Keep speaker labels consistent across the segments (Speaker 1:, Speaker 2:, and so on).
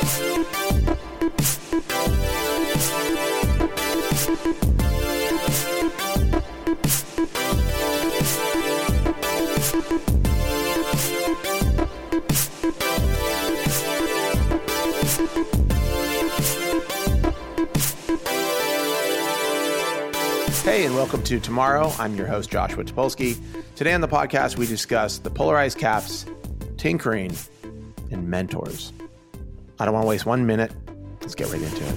Speaker 1: Hey, and welcome to Tomorrow. I'm your host, Joshua Topolsky. Today on the podcast, we discuss the polar ice caps, tinkering, and mentors. I don't want to waste one minute. Let's get right into it.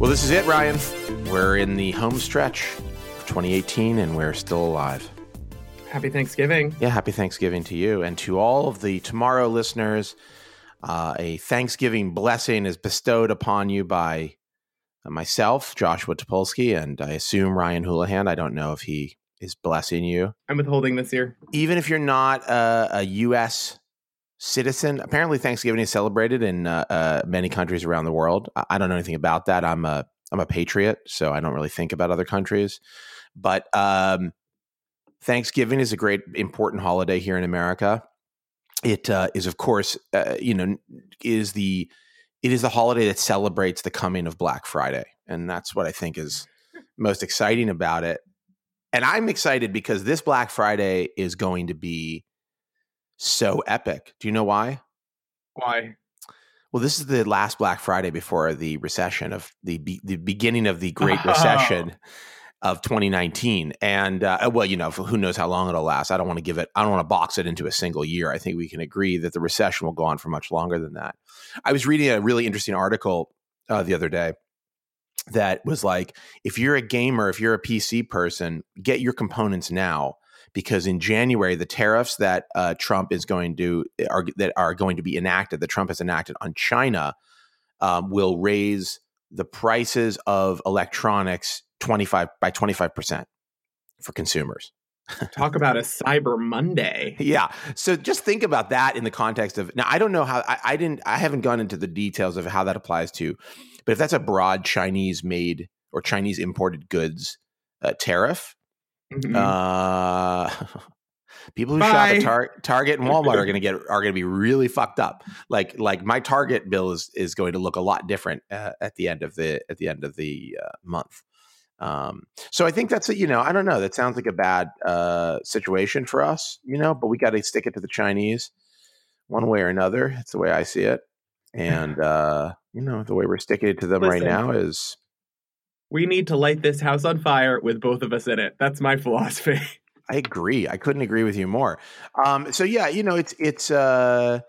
Speaker 1: Well, this is it, Ryan. We're in the home stretch of 2018, and we're still alive.
Speaker 2: Happy Thanksgiving.
Speaker 1: Yeah, happy Thanksgiving to you and to all of the Tomorrow listeners. Uh, a Thanksgiving blessing is bestowed upon you by myself, Joshua Topolsky, and I assume Ryan Houlihan. I don't know if he is blessing you.
Speaker 2: I'm withholding this year.
Speaker 1: Even if you're not a, a U.S. citizen, apparently Thanksgiving is celebrated in uh, uh, many countries around the world. I, I, don't know anything about that. I'm a I'm a patriot, so I don't really think about other countries. But um, Thanksgiving is a great, important holiday here in America it uh, is of course uh, you know is the it is the holiday that celebrates the coming of black friday and that's what i think is most exciting about it and i'm excited because this black friday is going to be so epic do you know why
Speaker 2: why
Speaker 1: well this is the last black friday before the recession of the the beginning of the great recession oh of 2019. And uh, well, you know, who knows how long it'll last. I don't want to give it, I don't want to box it into a single year. I think we can agree that the recession will go on for much longer than that. I was reading a really interesting article uh, the other day that was like, if you're a gamer, if you're a PC person, get your components now. Because in January, the tariffs that uh, Trump is going to are that are going to be enacted, that Trump has enacted on China, um, will raise the prices of electronics 25 by 25% for consumers.
Speaker 2: Talk about a Cyber Monday.
Speaker 1: Yeah. So just think about that in the context of now, I don't know how I, I, didn't, I haven't gone into the details of how that applies to, but if that's a broad Chinese made or Chinese imported goods uh, tariff, mm-hmm. uh, people who Bye. shop at Tar- Target and Walmart are going to get are going to be really fucked up. Like like my Target bill is is going to look a lot different uh, at the end of the at the end of the uh, month. Um, so I think that's a, you know, I don't know. That sounds like a bad uh, situation for us, you know, but we got to stick it to the Chinese one way or another. It's the way I see it. And, uh, you know, the way we're sticking it to them Listen, right now is.
Speaker 2: We need to light this house on fire with both of us in it. That's my philosophy.
Speaker 1: I agree. I couldn't agree with you more. Um, so yeah, you know, it's, it's, uh,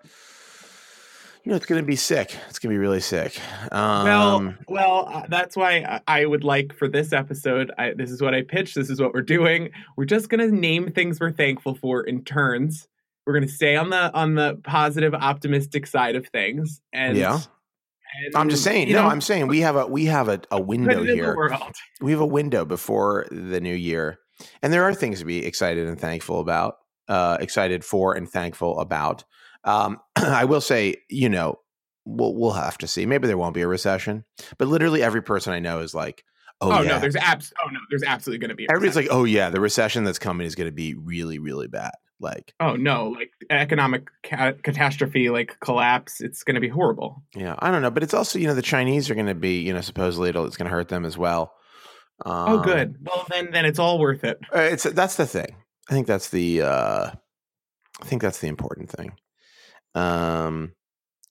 Speaker 1: you know, it's going to be sick. It's going to be really sick.
Speaker 2: Um, well, well, uh, that's why I would like for this episode. I, this is what I pitched. This is what we're doing. We're just going to name things we're thankful for in turns. We're going to stay on the on the positive, optimistic side of things. And
Speaker 1: yeah, and, I'm just saying. No, know, I'm saying we have a we have a, a window here. We have a window before the new year, and there are things to be excited and thankful about. Uh, excited for and thankful about. Um, I will say, you know, we'll we'll have to see. Maybe there won't be a recession, but literally every person I know is like, "Oh, oh
Speaker 2: yeah. no, there's abs. Oh no, there's absolutely going to be."
Speaker 1: Everybody's recession. like, "Oh yeah, the recession that's coming is going to be really, really bad." Like,
Speaker 2: oh no, like economic ca- catastrophe, like collapse. It's going to be horrible.
Speaker 1: Yeah, I don't know, but it's also you know the Chinese are going to be you know supposedly it'll, it's going to hurt them as well.
Speaker 2: Um, oh, good. Well, then then it's all worth it.
Speaker 1: Uh, it's that's the thing. I think that's the uh, I think that's the important thing. Um,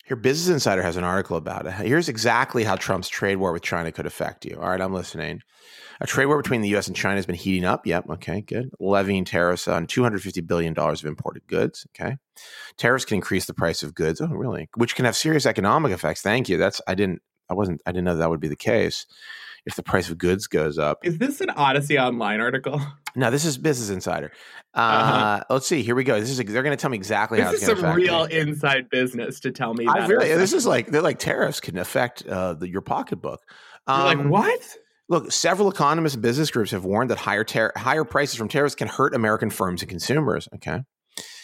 Speaker 1: here, Business Insider has an article about it. Here's exactly how Trump's trade war with China could affect you. All right, I'm listening. A trade war between the U.S. and China has been heating up. Yep. Okay. Good. Levying tariffs on 250 billion dollars of imported goods. Okay. Tariffs can increase the price of goods. Oh, really? Which can have serious economic effects. Thank you. That's I didn't. I wasn't. I didn't know that would be the case if the price of goods goes up.
Speaker 2: Is this an Odyssey Online article?
Speaker 1: No, this is Business Insider. Uh, uh-huh. Let's see. Here we go. This is they're going to tell me exactly
Speaker 2: this
Speaker 1: how.
Speaker 2: This is some real me. inside business to tell me.
Speaker 1: I really, this is like they're like tariffs can affect uh, the, your pocketbook.
Speaker 2: Um, like what?
Speaker 1: Look, several economists and business groups have warned that higher tar- higher prices from tariffs can hurt American firms and consumers. Okay,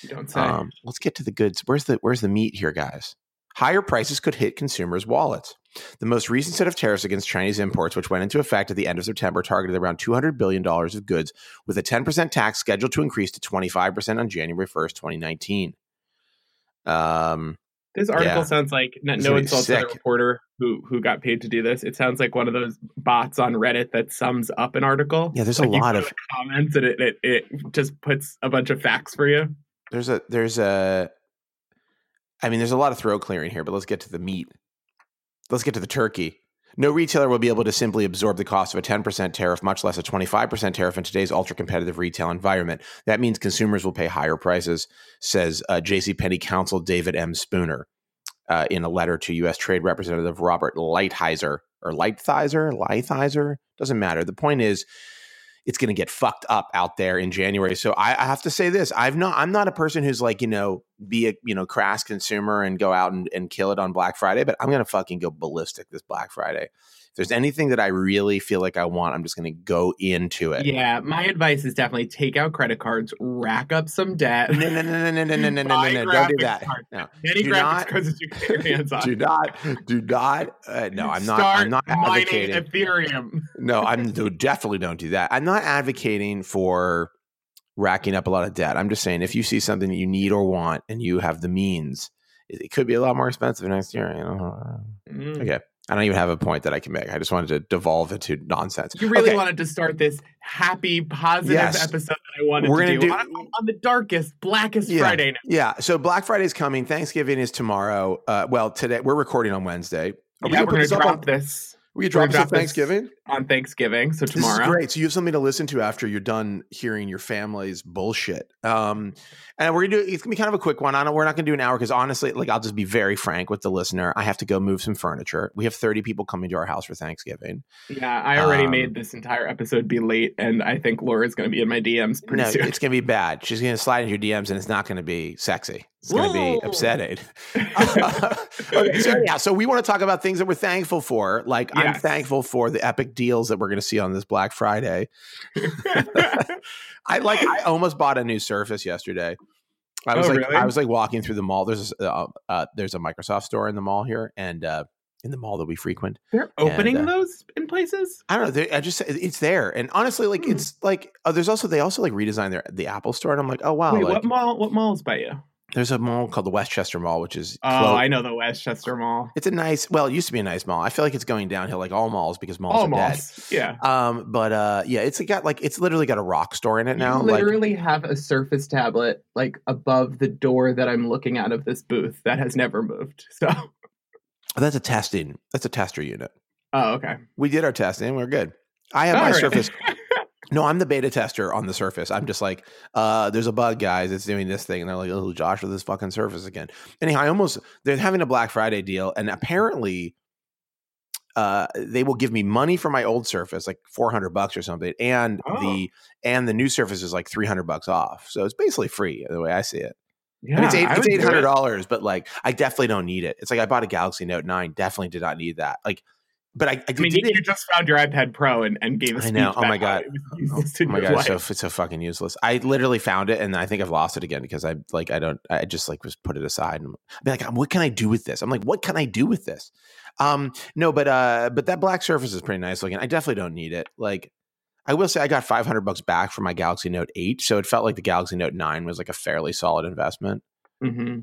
Speaker 2: don't say. Um,
Speaker 1: let's get to the goods. Where's the where's the meat here, guys? Higher prices could hit consumers' wallets. The most recent set of tariffs against Chinese imports, which went into effect at the end of September, targeted around $200 billion of goods, with a 10% tax scheduled to increase to 25% on January 1st, 2019. Um,
Speaker 2: this article yeah. sounds like no, no insults to the reporter who who got paid to do this. It sounds like one of those bots on Reddit that sums up an article.
Speaker 1: Yeah, there's
Speaker 2: like
Speaker 1: a lot of
Speaker 2: comments, and it, it it just puts a bunch of facts for you.
Speaker 1: There's a there's a, I mean, there's a lot of throat clearing here, but let's get to the meat. Let's get to the turkey. No retailer will be able to simply absorb the cost of a 10% tariff, much less a 25% tariff in today's ultra competitive retail environment. That means consumers will pay higher prices, says uh, JCPenney counsel David M. Spooner uh, in a letter to U.S. Trade Representative Robert Lighthizer or Lighthizer, Lighthizer, doesn't matter. The point is, it's going to get fucked up out there in January. So I, I, have to say this: I've not, I'm not a person who's like you know be a you know crass consumer and go out and, and kill it on Black Friday, but I'm going to fucking go ballistic this Black Friday if there's anything that I really feel like I want, I'm just going to go into it.
Speaker 2: Yeah, my advice is definitely take out credit cards, rack up some debt.
Speaker 1: No, no, no, no, no, no, no, no, no, no, don't do that. No,
Speaker 2: any do graphics not, cards that you get your hands on.
Speaker 1: Do not, do not. Uh, no, I'm not. Start I'm not advocating
Speaker 2: Ethereum.
Speaker 1: no, I'm definitely don't do that. I'm not advocating for racking up a lot of debt. I'm just saying if you see something that you need or want and you have the means, it could be a lot more expensive next year. You know. Mm. Okay. I don't even have a point that I can make. I just wanted to devolve into nonsense.
Speaker 2: You really okay. wanted to start this happy, positive yes. episode that I wanted We're to do, do on, on, the darkest, blackest
Speaker 1: yeah.
Speaker 2: Friday. Now.
Speaker 1: Yeah. So Black Friday is coming. Thanksgiving is tomorrow. Uh, well, today we're recording on Wednesday.
Speaker 2: Are yeah, we are going to drop on, this.
Speaker 1: We drop this on Thanksgiving
Speaker 2: on Thanksgiving. So tomorrow,
Speaker 1: this is great. So you have something to listen to after you're done hearing your family's bullshit. Um, and we're gonna do. It's gonna be kind of a quick one. I know we're not gonna do an hour because honestly, like I'll just be very frank with the listener. I have to go move some furniture. We have 30 people coming to our house for Thanksgiving.
Speaker 2: Yeah, I already um, made this entire episode be late, and I think Laura's gonna be in my DMs pretty no, soon.
Speaker 1: It's gonna be bad. She's gonna slide into your DMs, and it's not gonna be sexy. It's going to be upsetting. okay, so yeah, so we want to talk about things that we're thankful for. Like yes. I'm thankful for the epic deals that we're going to see on this Black Friday. I like. I almost bought a new Surface yesterday. I was oh, like, really? I was like walking through the mall. There's a, uh, uh, there's a Microsoft store in the mall here, and uh, in the mall that we frequent.
Speaker 2: They're opening and, uh, those in places.
Speaker 1: I don't know. I just it's there, and honestly, like hmm. it's like oh, there's also they also like redesigned their the Apple store, and I'm like, oh wow.
Speaker 2: Wait,
Speaker 1: like,
Speaker 2: what mall? What malls by you?
Speaker 1: There's a mall called the Westchester Mall, which is
Speaker 2: oh. I know the Westchester Mall.
Speaker 1: It's a nice. Well, it used to be a nice mall. I feel like it's going downhill, like all malls, because malls
Speaker 2: all
Speaker 1: are
Speaker 2: malls.
Speaker 1: dead. Yeah. Um. But uh, yeah, it's got like it's literally got a rock store in it now.
Speaker 2: You literally like, have a Surface tablet like above the door that I'm looking out of this booth that has never moved. So.
Speaker 1: That's a testing. That's a tester unit.
Speaker 2: Oh, okay.
Speaker 1: We did our testing. We're good. I have all my right. Surface. No, I'm the beta tester on the surface. I'm just like, uh, there's a bug, guys. It's doing this thing. And they're like, oh, Josh with this fucking surface again. Anyhow, I almost, they're having a Black Friday deal. And apparently, uh, they will give me money for my old surface, like 400 bucks or something. And oh. the, and the new surface is like 300 bucks off. So it's basically free the way I see it. Yeah, and it's eight, it's eight hundred dollars, but like I definitely don't need it. It's like I bought a Galaxy Note nine, definitely did not need that. Like but I, I, I
Speaker 2: mean, you, just found your iPad Pro and, and gave a
Speaker 1: I know. Oh my god. Oh, oh my god. It's so, it's so fucking useless. I literally found it and I think I've lost it again because I like I don't. I just like was put it aside and be like, what can I do with this? I'm like, what can I do with this? Um, no, but uh, but that black Surface is pretty nice looking. I definitely don't need it. Like, I will say I got 500 bucks back for my Galaxy Note 8, so it felt like the Galaxy Note 9 was like a fairly solid investment. Mm-hmm.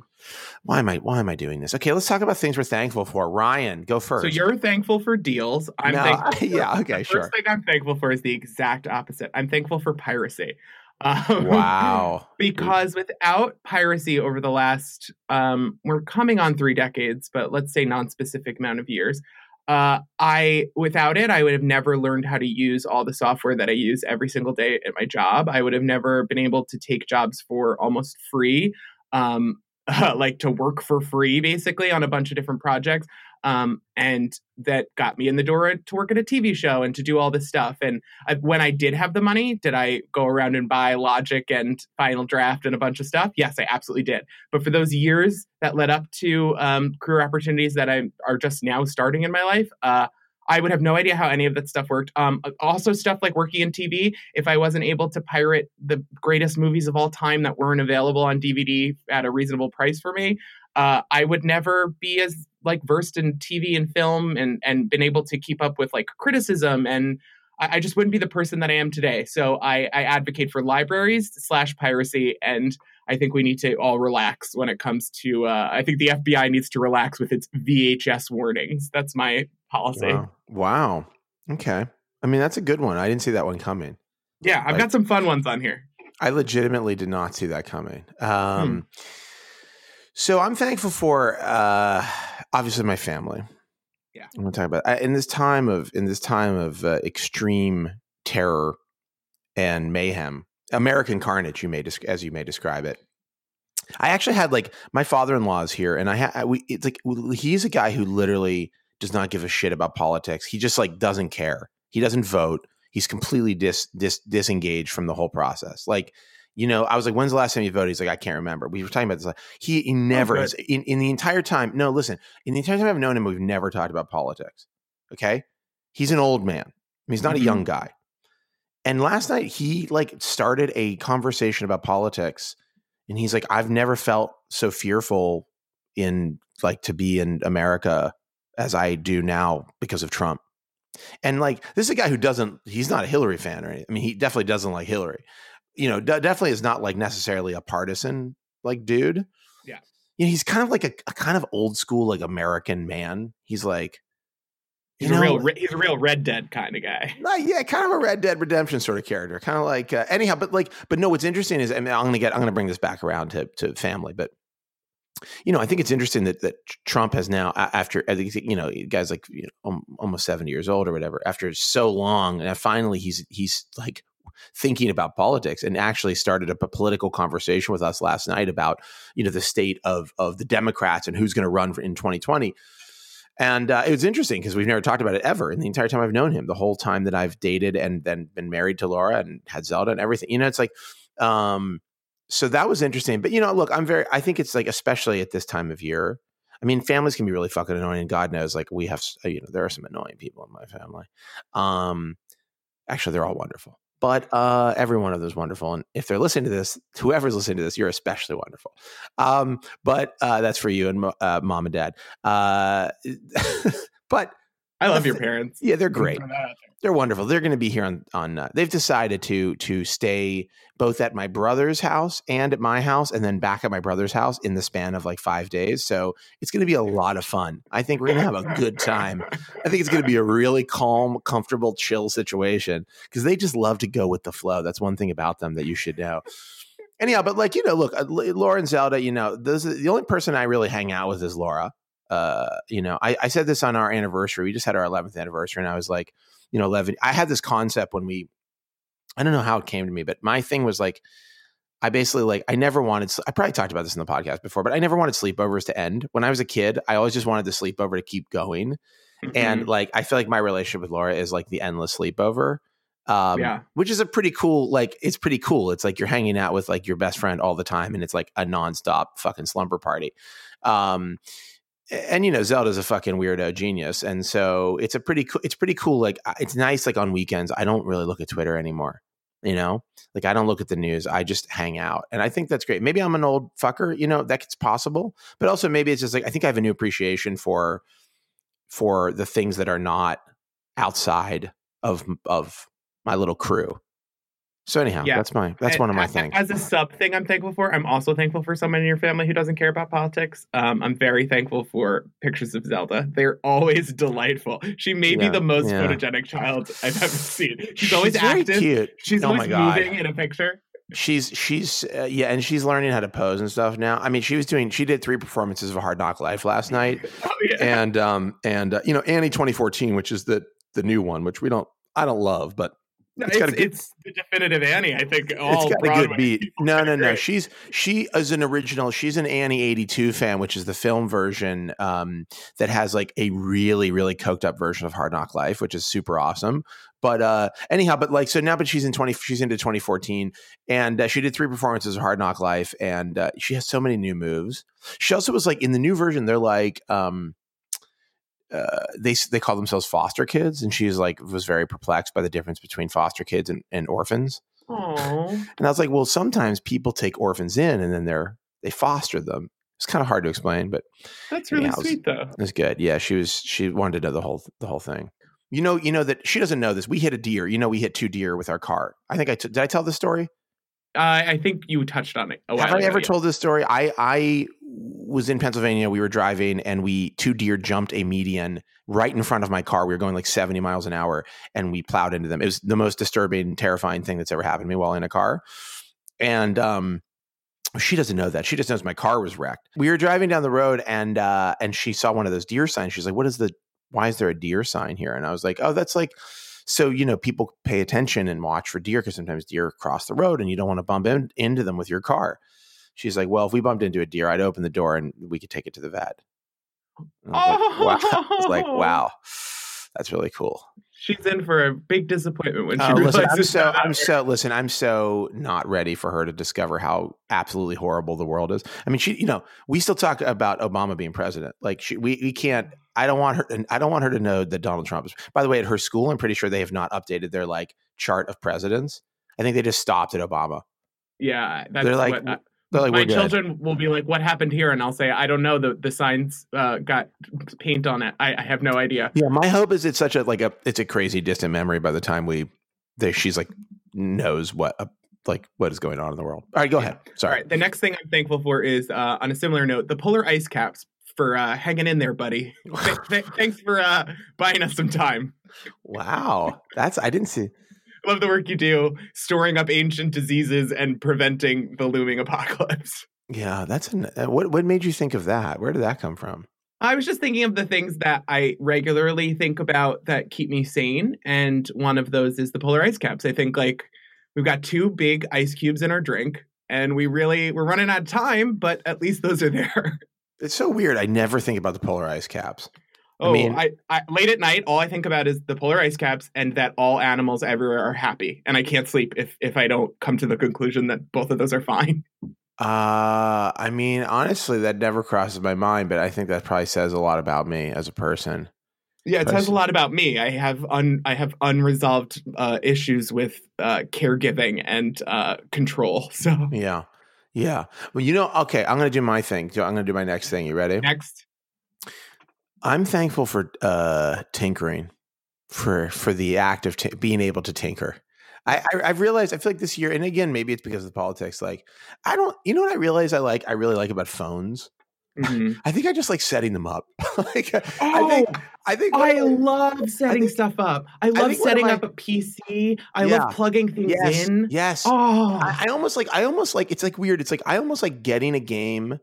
Speaker 1: Why am I why am I doing this? Okay, let's talk about things we're thankful for. Ryan, go first.
Speaker 2: So you're thankful for deals. I'm no, thankful.
Speaker 1: For, yeah, okay,
Speaker 2: the
Speaker 1: sure.
Speaker 2: First thing I'm thankful for is the exact opposite. I'm thankful for piracy. Um,
Speaker 1: wow.
Speaker 2: because without piracy over the last, um, we're coming on three decades, but let's say non-specific amount of years. Uh, I without it, I would have never learned how to use all the software that I use every single day at my job. I would have never been able to take jobs for almost free um, like to work for free basically on a bunch of different projects um, and that got me in the door to work at a tv show and to do all this stuff and I, when i did have the money did i go around and buy logic and final draft and a bunch of stuff? Yes i absolutely did. But for those years that led up to um, career opportunities that i are just now starting in my life uh, I would have no idea how any of that stuff worked. Um, also, stuff like working in TV. If I wasn't able to pirate the greatest movies of all time that weren't available on DVD at a reasonable price for me, uh, I would never be as like versed in TV and film and and been able to keep up with like criticism and I, I just wouldn't be the person that I am today. So I, I advocate for libraries slash piracy and I think we need to all relax when it comes to. Uh, I think the FBI needs to relax with its VHS warnings. That's my policy.
Speaker 1: Wow. wow. Okay. I mean, that's a good one. I didn't see that one coming.
Speaker 2: Yeah, I've like, got some fun ones on here.
Speaker 1: I legitimately did not see that coming. Um, hmm. So I'm thankful for uh, obviously my family.
Speaker 2: Yeah,
Speaker 1: I'm going to talk about I, in this time of in this time of uh, extreme terror and mayhem. American carnage, you may as you may describe it. I actually had like my father-in-law is here, and I had we it's like he's a guy who literally does not give a shit about politics. He just like doesn't care. He doesn't vote. He's completely dis, dis disengaged from the whole process. Like, you know, I was like, "When's the last time you voted?" He's like, "I can't remember." We were talking about this. Like, he, he never has in, in the entire time. No, listen, in the entire time I've known him, we've never talked about politics. Okay, he's an old man. I mean, he's not mm-hmm. a young guy. And last night he like started a conversation about politics and he's like I've never felt so fearful in like to be in America as I do now because of Trump. And like this is a guy who doesn't he's not a Hillary fan or anything. I mean he definitely doesn't like Hillary. You know, d- definitely is not like necessarily a partisan like dude.
Speaker 2: Yeah.
Speaker 1: You know, he's kind of like a, a kind of old school like American man. He's like
Speaker 2: He's you a real he's a real Red Dead kind of guy.
Speaker 1: yeah, kind of a Red Dead Redemption sort of character. Kind of like uh, anyhow, but like, but no. What's interesting is I mean, I'm gonna get I'm gonna bring this back around to to family, but you know, I think it's interesting that that Trump has now after you know guys like you know, almost 70 years old or whatever after so long, and finally he's he's like thinking about politics and actually started a, a political conversation with us last night about you know the state of of the Democrats and who's going to run in 2020 and uh, it was interesting because we've never talked about it ever in the entire time I've known him, the whole time that I've dated and then been married to Laura and had Zelda and everything. You know, it's like, um, so that was interesting. But, you know, look, I'm very, I think it's like, especially at this time of year, I mean, families can be really fucking annoying. God knows, like, we have, you know, there are some annoying people in my family. Um, actually, they're all wonderful but uh, every one of is wonderful. And if they're listening to this, whoever's listening to this, you're especially wonderful. Um, but uh, that's for you and uh, mom and dad. Uh, but
Speaker 2: I love your parents.
Speaker 1: Yeah, they're great. They're wonderful. They're going to be here on on. Uh, they've decided to to stay both at my brother's house and at my house, and then back at my brother's house in the span of like five days. So it's going to be a lot of fun. I think we're going to have a good time. I think it's going to be a really calm, comfortable, chill situation because they just love to go with the flow. That's one thing about them that you should know anyhow, but like you know, look, uh, Laura and Zelda, you know, this the only person I really hang out with is Laura uh, you know, I, I said this on our anniversary. We just had our 11th anniversary, and I was like, you know, 11. I had this concept when we, I don't know how it came to me, but my thing was like, I basically like, I never wanted, I probably talked about this in the podcast before, but I never wanted sleepovers to end. When I was a kid, I always just wanted the sleepover to keep going. Mm-hmm. And like, I feel like my relationship with Laura is like the endless sleepover. Um, yeah. which is a pretty cool, like, it's pretty cool. It's like you're hanging out with like your best friend all the time and it's like a nonstop fucking slumber party. Um, and you know zelda's a fucking weirdo genius and so it's a pretty cool it's pretty cool like it's nice like on weekends i don't really look at twitter anymore you know? Like i don't look at the news i just hang out and i think that's great. Maybe i'm an old fucker you know that's possible but also maybe it's just like i think i have a new appreciation for for the things that are not outside of of my little crew so anyhow, yeah. that's my that's and one of my
Speaker 2: as,
Speaker 1: things.
Speaker 2: As a sub thing, I'm thankful for. I'm also thankful for someone in your family who doesn't care about politics. Um, I'm very thankful for pictures of Zelda. They're always delightful. She may yeah, be the most yeah. photogenic child I've ever seen. She's, she's always active. Cute. She's oh always moving in a picture.
Speaker 1: She's she's uh, yeah, and she's learning how to pose and stuff now. I mean, she was doing she did three performances of a Hard Knock Life last night, oh, and um and uh, you know Annie 2014, which is the the new one, which we don't I don't love, but
Speaker 2: it's, it's, good, it's, the definitive Annie. I think all it's got
Speaker 1: Broadway a good beat. No, no, no. She's she is an original. She's an Annie eighty two fan, which is the film version um, that has like a really, really coked up version of Hard Knock Life, which is super awesome. But uh, anyhow, but like so now, but she's in twenty. She's into twenty fourteen, and uh, she did three performances of Hard Knock Life, and uh, she has so many new moves. She also was like in the new version. They're like. Um, uh, they they call themselves foster kids, and she's like was very perplexed by the difference between foster kids and, and orphans.
Speaker 2: Aww.
Speaker 1: And I was like, well, sometimes people take orphans in and then they're they foster them. It's kind of hard to explain, but
Speaker 2: That's really
Speaker 1: Yeah, it was-
Speaker 2: sweet though.
Speaker 1: it's good. Yeah, she was she wanted to know the whole the whole thing. You know, you know that she doesn't know this. We hit a deer. You know, we hit two deer with our car. I think I t- did. I tell this story.
Speaker 2: Uh, I think you touched on it. A
Speaker 1: Have I ever told this story? I I was in Pennsylvania. We were driving, and we two deer jumped a median right in front of my car. We were going like seventy miles an hour, and we plowed into them. It was the most disturbing, terrifying thing that's ever happened to me while in a car. And um, she doesn't know that. She just knows my car was wrecked. We were driving down the road, and uh, and she saw one of those deer signs. She's like, "What is the? Why is there a deer sign here?" And I was like, "Oh, that's like." So you know, people pay attention and watch for deer because sometimes deer cross the road, and you don't want to bump in, into them with your car. She's like, "Well, if we bumped into a deer, I'd open the door and we could take it to the vet." And I was like, oh, wow. I was like,
Speaker 2: Oh.
Speaker 1: "Wow, that's really cool."
Speaker 2: She's in for a big disappointment when she
Speaker 1: Oh, listen, I'm
Speaker 2: realizes
Speaker 1: so. I'm so listen. I'm so not ready for her to discover how absolutely horrible the world is. I mean, she, you know, we still talk about Obama being president. Like, she, we we can't. I don't want her. And I don't want her to know that Donald Trump is. By the way, at her school, I'm pretty sure they have not updated their like chart of presidents. I think they just stopped at Obama.
Speaker 2: yeah, that's
Speaker 1: They're like,
Speaker 2: uh,
Speaker 1: like,
Speaker 2: my
Speaker 1: good.
Speaker 2: children will be like, "What happened here?" And I'll say, "I don't know. The the signs uh, got paint on it. I, I have no idea."
Speaker 1: Yeah, my hope is it's such a like a it's a crazy distant memory by the time we, they, she's like knows what uh, like what is going on in the world. All right, go
Speaker 2: Yeah.
Speaker 1: ahead. Sorry.
Speaker 2: right. The next thing I'm thankful for is, uh, on a similar note, the polar ice caps for uh, hanging in there, buddy. Th- th- thanks for uh, buying us some time.
Speaker 1: Wow, that's I didn't see.
Speaker 2: Love the work you do, storing up ancient diseases and preventing the looming apocalypse.
Speaker 1: Yeah, that's an, uh, what. What made you think of that? Where did that come from?
Speaker 2: I was just thinking of the things that I regularly think about that keep me sane, and one of those is the polar ice caps. I think like we've got two big ice cubes in our drink, and we really we're running out of time, but at least those are there.
Speaker 1: It's so weird. I never think about the polar ice caps. I
Speaker 2: Oh,
Speaker 1: mean-
Speaker 2: I, I late at night, all I think about is the polar ice caps and that all animals everywhere are happy, and I can't sleep if if I don't come to the conclusion that both of those are fine.
Speaker 1: Uh, I mean, honestly, that never crosses my mind, but I think that probably says a lot about me as a person.
Speaker 2: Yeah, it
Speaker 1: I
Speaker 2: says a lot about me. I have un I have unresolved uh, issues with uh, caregiving and uh, control. So
Speaker 1: Yeah, yeah. Well, you know, okay, I'm gonna do my thing. I'm gonna do my next thing. You ready?
Speaker 2: next,
Speaker 1: I'm thankful for uh, tinkering, for for the act of t- being able to tinker. I, I I've realized I feel like this year, and again, maybe it's because of the politics. Like, I don't, you know what I realize I like. I really like about phones.
Speaker 2: Mhm.
Speaker 1: I think I just like setting them up. like, I
Speaker 2: Oh,
Speaker 1: think I think
Speaker 2: I love setting
Speaker 1: think-
Speaker 2: stuff up. I love
Speaker 1: of
Speaker 2: setting
Speaker 1: my-
Speaker 2: up a PC. I
Speaker 1: Yeah.
Speaker 2: love plugging things
Speaker 1: yes,
Speaker 2: in.
Speaker 1: yes.
Speaker 2: Oh,
Speaker 1: I, I almost like I almost like it's like weird. It's like I almost like getting a game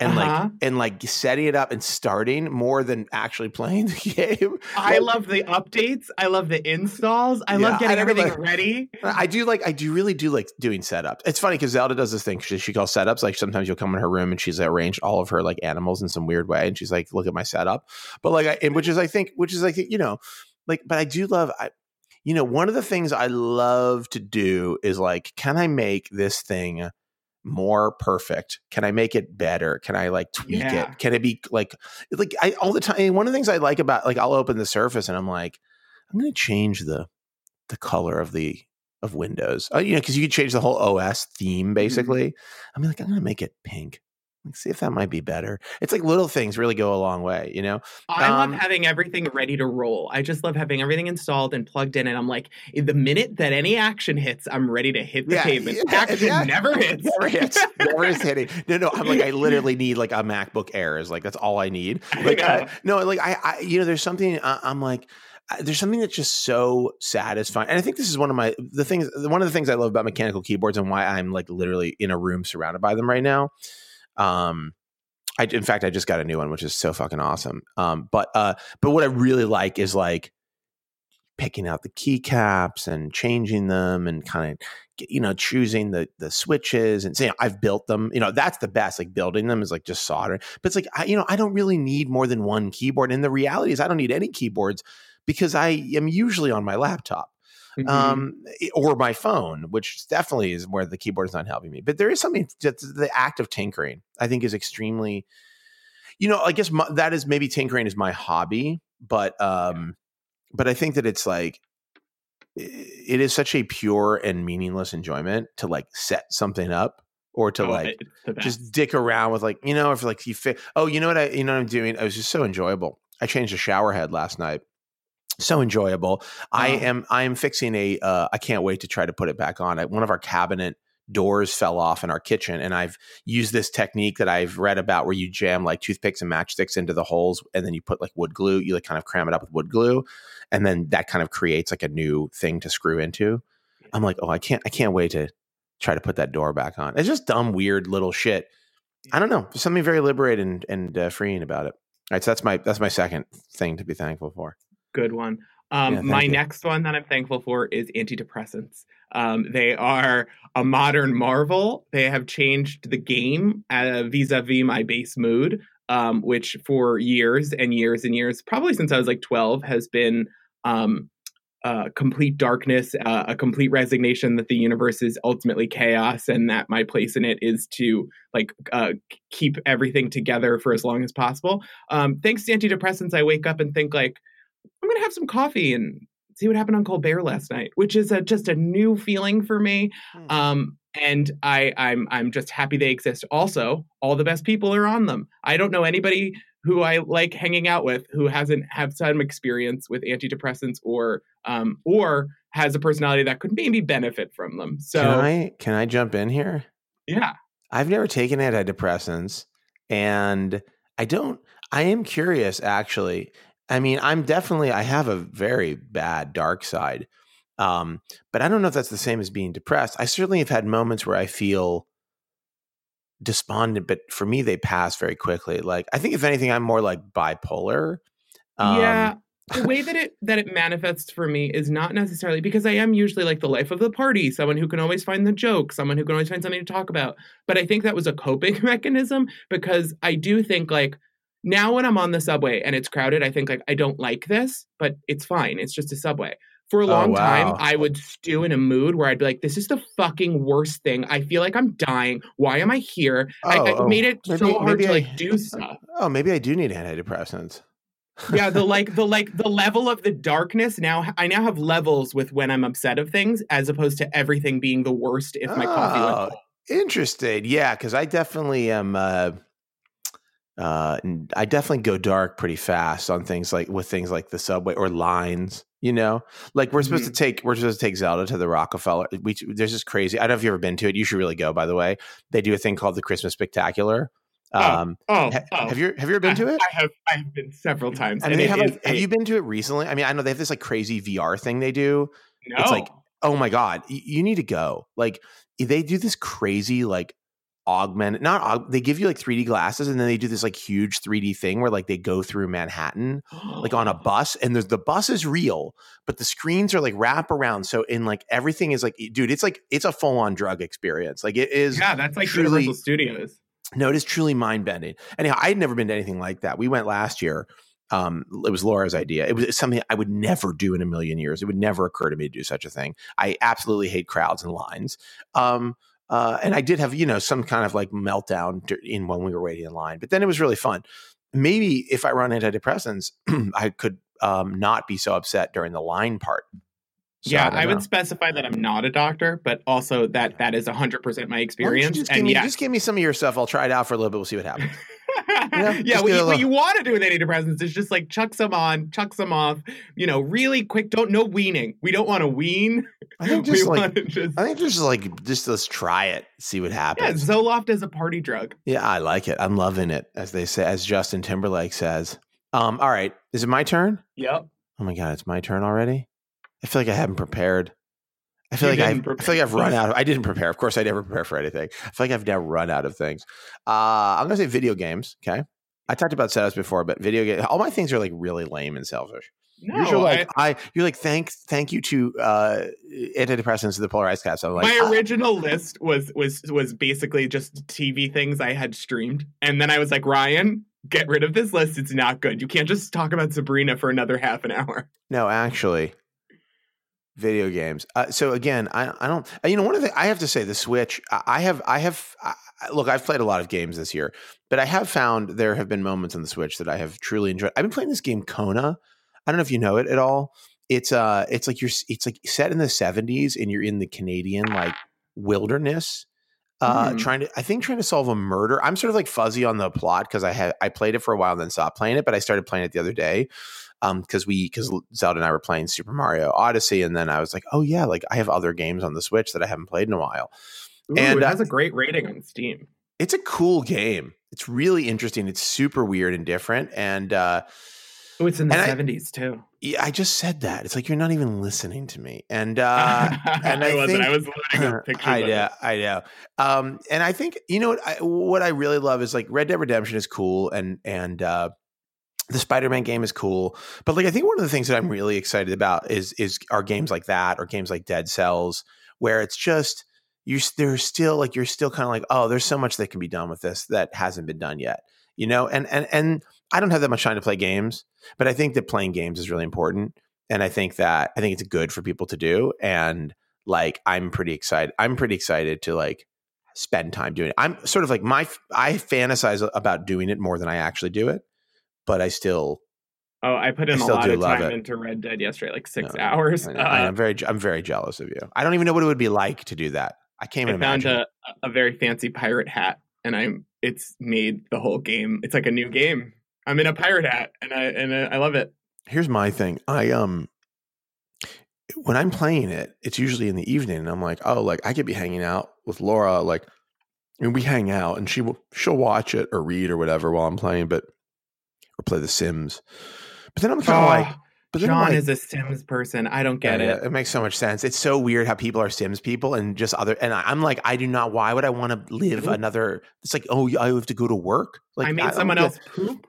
Speaker 1: and
Speaker 2: Uh-huh.
Speaker 1: like and like setting it up and starting more than actually playing the game.
Speaker 2: I
Speaker 1: Like,
Speaker 2: love the updates. I love the installs. I
Speaker 1: Yeah,
Speaker 2: love getting
Speaker 1: never
Speaker 2: everything
Speaker 1: like-
Speaker 2: ready.
Speaker 1: I do like I do really do like doing setups. It's funny because Zelda does this thing she, she calls setups. Like sometimes you'll come in her room and she's arranged all of her like animals in some weird way, and she's like, "Look at my setup." But like, I, and which is I think, which is I think you know, like, but I do love I. You know, one of the things I love to do is like, can I make this thing more perfect? Can I make it better? Can I like tweak
Speaker 2: Yeah.
Speaker 1: it? Can it be like, like I all the time? One of the things I like about like I'll open the Surface and I'm like, I'm going to change the the color of the of Windows. Uh, you know, because you could change the whole OS theme basically. I'm like, I'm going to make it pink. Like, see if that might be better. It's like little things really go a long way. You know?
Speaker 2: I
Speaker 1: Um,
Speaker 2: love having everything ready to roll. I just love having everything installed and plugged in. And I'm like, the minute that any action hits, I'm ready to hit the
Speaker 1: Yeah,
Speaker 2: pavement.
Speaker 1: yeah,
Speaker 2: action
Speaker 1: yeah.
Speaker 2: never hits.
Speaker 1: Never hits. Never is hitting. No, no. I'm like, I literally need like a MacBook Air. Is like that's all I need. Like. I, no, like I, I, you know, there's something. I, I'm like, there's something that's just so satisfying. And I think this is one of my the things. One of the things I love about mechanical keyboards and why I'm like literally in a room surrounded by them right now. Um, I in fact I just got a new one, which is so fucking awesome. Um, but uh, but what I really like is like picking out the keycaps and changing them and kind of you know choosing the the switches and saying I've built them. You know that's the best. Like building them is like just soldering. But it's like I, you know I don't really need more than one keyboard. And the reality is I don't need any keyboards because I am usually on my laptop
Speaker 2: Mhm.
Speaker 1: um, or my phone, which definitely is where the keyboard is not helping me. But there is something that the act of tinkering, I think, is extremely. you know, I guess my, that is maybe tinkering is my hobby, but um, but I think that it's like it is such a pure and meaningless enjoyment to like set something up or to oh, like just dick around with like you know if like you fit oh you know what I you know what I'm doing it was just so enjoyable. I changed a shower head last night. So enjoyable. I uh-huh. am I am fixing a. Uh, I can't wait to try to put it back on. I, one of our cabinet doors fell off in our kitchen and I've used this technique that I've read about where you jam like toothpicks and matchsticks into the holes and then you put like wood glue, you like kind of cram it up with wood glue and then that kind of creates like a new thing to screw into. I'm like, "Oh, I can't I can't wait to try to put that door back on." It's just dumb weird little shit. I don't know. There's something very liberating and, and uh, freeing about it. All right, so that's my that's my second thing to be thankful for.
Speaker 2: Good one. Um, yeah, my you. next one that I'm thankful for is antidepressants. Um, they are a modern marvel. They have changed the game uh, vis-a-vis my base mood, um, which for years and years and years, probably since I was like 12, has been um, uh, complete darkness, uh, a complete resignation that the universe is ultimately chaos, and that my place in it is to like uh, keep everything together for as long as possible. Um, thanks to antidepressants, I wake up and think like I'm gonna have some coffee and see what happened on Colbert last night, which is a, just a new feeling for me. Mm. Um, and I, I'm I'm just happy they exist. Also, all the best people are on them. I don't know anybody who I like hanging out with who hasn't had some experience with antidepressants or um, or has a personality that could maybe benefit from them. So
Speaker 1: can I can I jump in here?
Speaker 2: Yeah,
Speaker 1: I've never taken antidepressants, and I don't. I am curious actually I mean, I'm definitely I have a very bad dark side. Um, but I don't know if that's the same as being depressed. I certainly have had moments where I feel despondent, but for me they pass very quickly. Like I think if anything, I'm more like bipolar.
Speaker 2: Um, yeah. the way that it that it manifests for me is not necessarily because I am usually like the life of the party, someone who can always find the joke, someone who can always find something to talk about. But I think that was a coping mechanism because I do think like now when I'm on the subway and it's crowded, I think like I don't like this, but it's fine. It's just a subway. For a oh, long oh, wow. time, I would stew in a mood where I'd be like, "This is the fucking worst thing. I feel like I'm dying. Why am I here?" Oh, I, I oh, made it maybe, so hard to I, like do stuff.
Speaker 1: Oh, maybe I do need antidepressants.
Speaker 2: yeah, the like the like the level of the darkness now. I now have levels with when I'm upset of things, as opposed to everything being the worst if my coffee went
Speaker 1: oh, cold. Interesting. Yeah, because I definitely am. Uh, uh, I definitely go dark pretty fast on things like with things like the subway or lines. You know, like we're supposed mm-hmm. to take we're supposed to take Zelda to the Rockefeller. We there's this crazy. I don't know if you've ever been to it. You should really go. By the way, they do a thing called the Christmas Spectacular.
Speaker 2: Oh, um, oh, ha-
Speaker 1: oh, have you have you ever been
Speaker 2: I,
Speaker 1: to it?
Speaker 2: I have. I have been several times.
Speaker 1: And, and have like, have you been to it recently? I mean, I know they have this like crazy VR thing they do.
Speaker 2: No.
Speaker 1: It's like, oh my god, you need to go. Like they do this crazy like augment not aug- they give you like 3D glasses and then they do this like huge 3D thing where like they go through Manhattan like on a bus and the bus is real but the screens are like wrap around so in like everything is like dude it's like it's a full on drug experience like it is
Speaker 2: yeah that's like truly, Universal Studios
Speaker 1: no it is truly mind bending anyhow I had never been to anything like that we went last year um, it was Laura's idea. It was something I would never do in a million years. It would never occur to me to do such a thing. I absolutely hate crowds and lines. Um, uh, and I did have, you know, some kind of like meltdown in when we were waiting in line, but then it was really fun. Maybe if I run antidepressants, I could um, not be so upset during the line part.
Speaker 2: So yeah, I, I would specify that I'm not a doctor, but also that that is 100% my experience.
Speaker 1: Just and
Speaker 2: me,
Speaker 1: yeah, just give me some of your stuff. I'll try it out for a little bit. We'll see what happens.
Speaker 2: yeah, what you, what you, want to do with antidepressants is just like chuck some on, chuck some off. You know, really quick. Don't no weaning. We don't want to wean.
Speaker 1: I think just like just, I think just like just let's try it, see what happens.
Speaker 2: Yeah, Zoloft is a party drug.
Speaker 1: Yeah, I like it. I'm loving it, as they say, as Justin Timberlake says. Um, all right, is it my turn?
Speaker 2: Yep.
Speaker 1: Oh my god, it's my turn already. I feel like I haven't prepared. I feel you like I've, I feel like I've run out. Of, I didn't prepare. Of course, I never prepare for anything. I feel like I've now run out of things. Uh, I'm gonna say video games. Okay, I talked about setups before, but video game. All my things are like really lame and selfish. No, you're like I, I, You're like thank thank you to uh, antidepressants to the polarized cats. I'm like
Speaker 2: my ah. original list was was was basically just TV things I had streamed, and then I was like Ryan, get rid of this list. It's not good. You can't just talk about Sabrina for another half an hour.
Speaker 1: No, actually, video games. Uh, so again, I, I don't. You know, one of the I have to say the Switch. I have I have look, I've played a lot of games this year, but I have found there have been moments on the Switch that I have truly enjoyed. I've been playing this game Kona. I don't know if you know it at all. It's uh, it's like you're, it's like set in the '70s, and you're in the Canadian like wilderness, uh, mm. trying to, I think, trying to solve a murder. I'm sort of like fuzzy on the plot because I had I played it for a while and then stopped playing it, but I started playing it the other day um because we because Zelda and I were playing Super Mario Odyssey, and then I was like, oh yeah, like I have other games on the Switch that I haven't played in a while.
Speaker 2: Ooh, and it has uh, a great rating on Steam.
Speaker 1: It's a cool game. It's really interesting. It's super weird and different. And uh
Speaker 2: oh, it's in the seventies too.
Speaker 1: Yeah, I just said that. It's like you're not even listening to me. And uh and I,
Speaker 2: I wasn't.
Speaker 1: Think,
Speaker 2: I was loading up pictures. I
Speaker 1: know. I know. Um, and I think you know what I what I really love is like Red Dead Redemption is cool, and and uh, the Spider-Man game is cool, but like I think one of the things that I'm really excited about is is are games like that or games like Dead Cells, where it's just you're there's still like you're still kind of like oh there's so much that can be done with this that hasn't been done yet, you know, and and and I don't have that much time to play games, but I think that playing games is really important, and I think that I think it's good for people to do, and like I'm pretty excited. I'm pretty excited to like spend time doing it. I'm sort of like my I fantasize about doing it more than I actually do it but I still.
Speaker 2: Oh, I put in I a lot of time into Red Dead yesterday, like six no, hours.
Speaker 1: I am uh, very, I'm very jealous of you. I don't even know what it would be like to do that. I can't even I found
Speaker 2: a, a very fancy pirate hat, and I'm. It's made the whole game. It's like a new game. I'm in a pirate hat, and I and I love it.
Speaker 1: Here's my thing. I um when I'm playing it, it's usually in the evening, and I'm like, oh, like I could be hanging out with Laura, like, and we hang out, and she will she'll watch it or read or whatever while I'm playing, but or play The Sims. But then I'm kind of oh, like, but
Speaker 2: John
Speaker 1: like,
Speaker 2: is a Sims person. I don't get
Speaker 1: yeah,
Speaker 2: it.
Speaker 1: It makes so much sense. It's so weird how people are Sims people and just other. And I, am like, I do not. Why would I want to live another? It's like, oh, I have to go to work. Like
Speaker 2: I made I, someone else poop.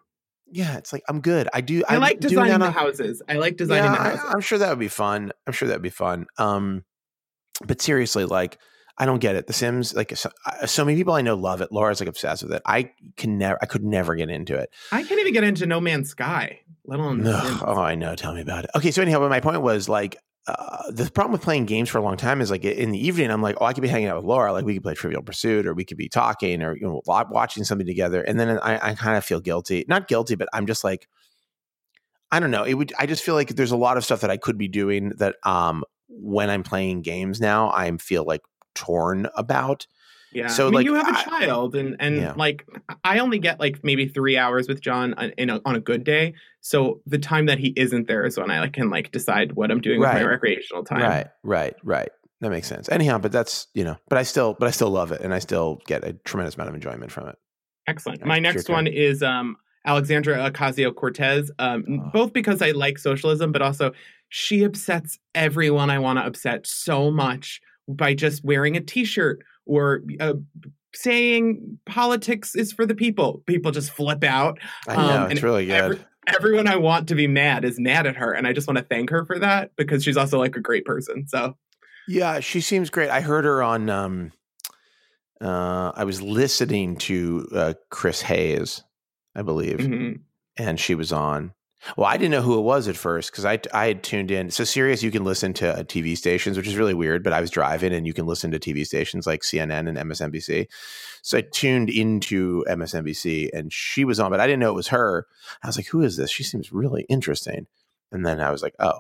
Speaker 1: Yeah, it's like I'm good. I do.
Speaker 2: I I'm like designing the houses. I like designing yeah, the houses.
Speaker 1: I, I'm sure that would be fun. I'm sure that would be fun. Um, but seriously, like I don't get it. The Sims, like so, so, many people I know love it. Laura's like obsessed with it. I can never, I could never get into it.
Speaker 2: I can't even get into No Man's Sky, let alone. No,
Speaker 1: oh, I know. Tell me about it. Okay, so anyhow, but my point was like uh, the problem with playing games for a long time is like in the evening, I'm like, oh, I could be hanging out with Laura. Like we could play Trivial Pursuit, or we could be talking, or you know, watching something together. And then I, I kind of feel guilty, not guilty, but I'm just like, I don't know. It would. I just feel like there's a lot of stuff that I could be doing that um when I'm playing games now, I feel like torn about.
Speaker 2: Yeah. So I mean, like you have a child, and and yeah. like I only get like maybe three hours with John in a, on a good day. So the time that he isn't there is when I like, can like decide what I'm doing right. with my recreational time.
Speaker 1: Right. Right. Right. That makes sense. Anyhow, but that's you know, but I still, but I still love it, and I still get a tremendous amount of enjoyment from it.
Speaker 2: Excellent. My next one is um, Alexandria Ocasio Cortez, um, oh. both because I like socialism, but also she upsets everyone I want to upset so much by just wearing a t-shirt or uh, saying politics is for the people. People just flip out.
Speaker 1: I know, um, it's really good. Every,
Speaker 2: everyone I want to be mad is mad at her. And I just want to thank her for that because she's also like a great person. So
Speaker 1: yeah, she seems great. I heard her on um uh I was listening to uh Chris Hayes, I believe. Mm-hmm. And she was on well, I didn't know who it was at first because I I had tuned in. So Sirius, you can listen to uh, TV stations, which is really weird. But I was driving, and you can listen to TV stations like CNN and MSNBC. So I tuned into MSNBC, and she was on, but I didn't know it was her. I was like, "Who is this? She seems really interesting." And then I was like, "Oh,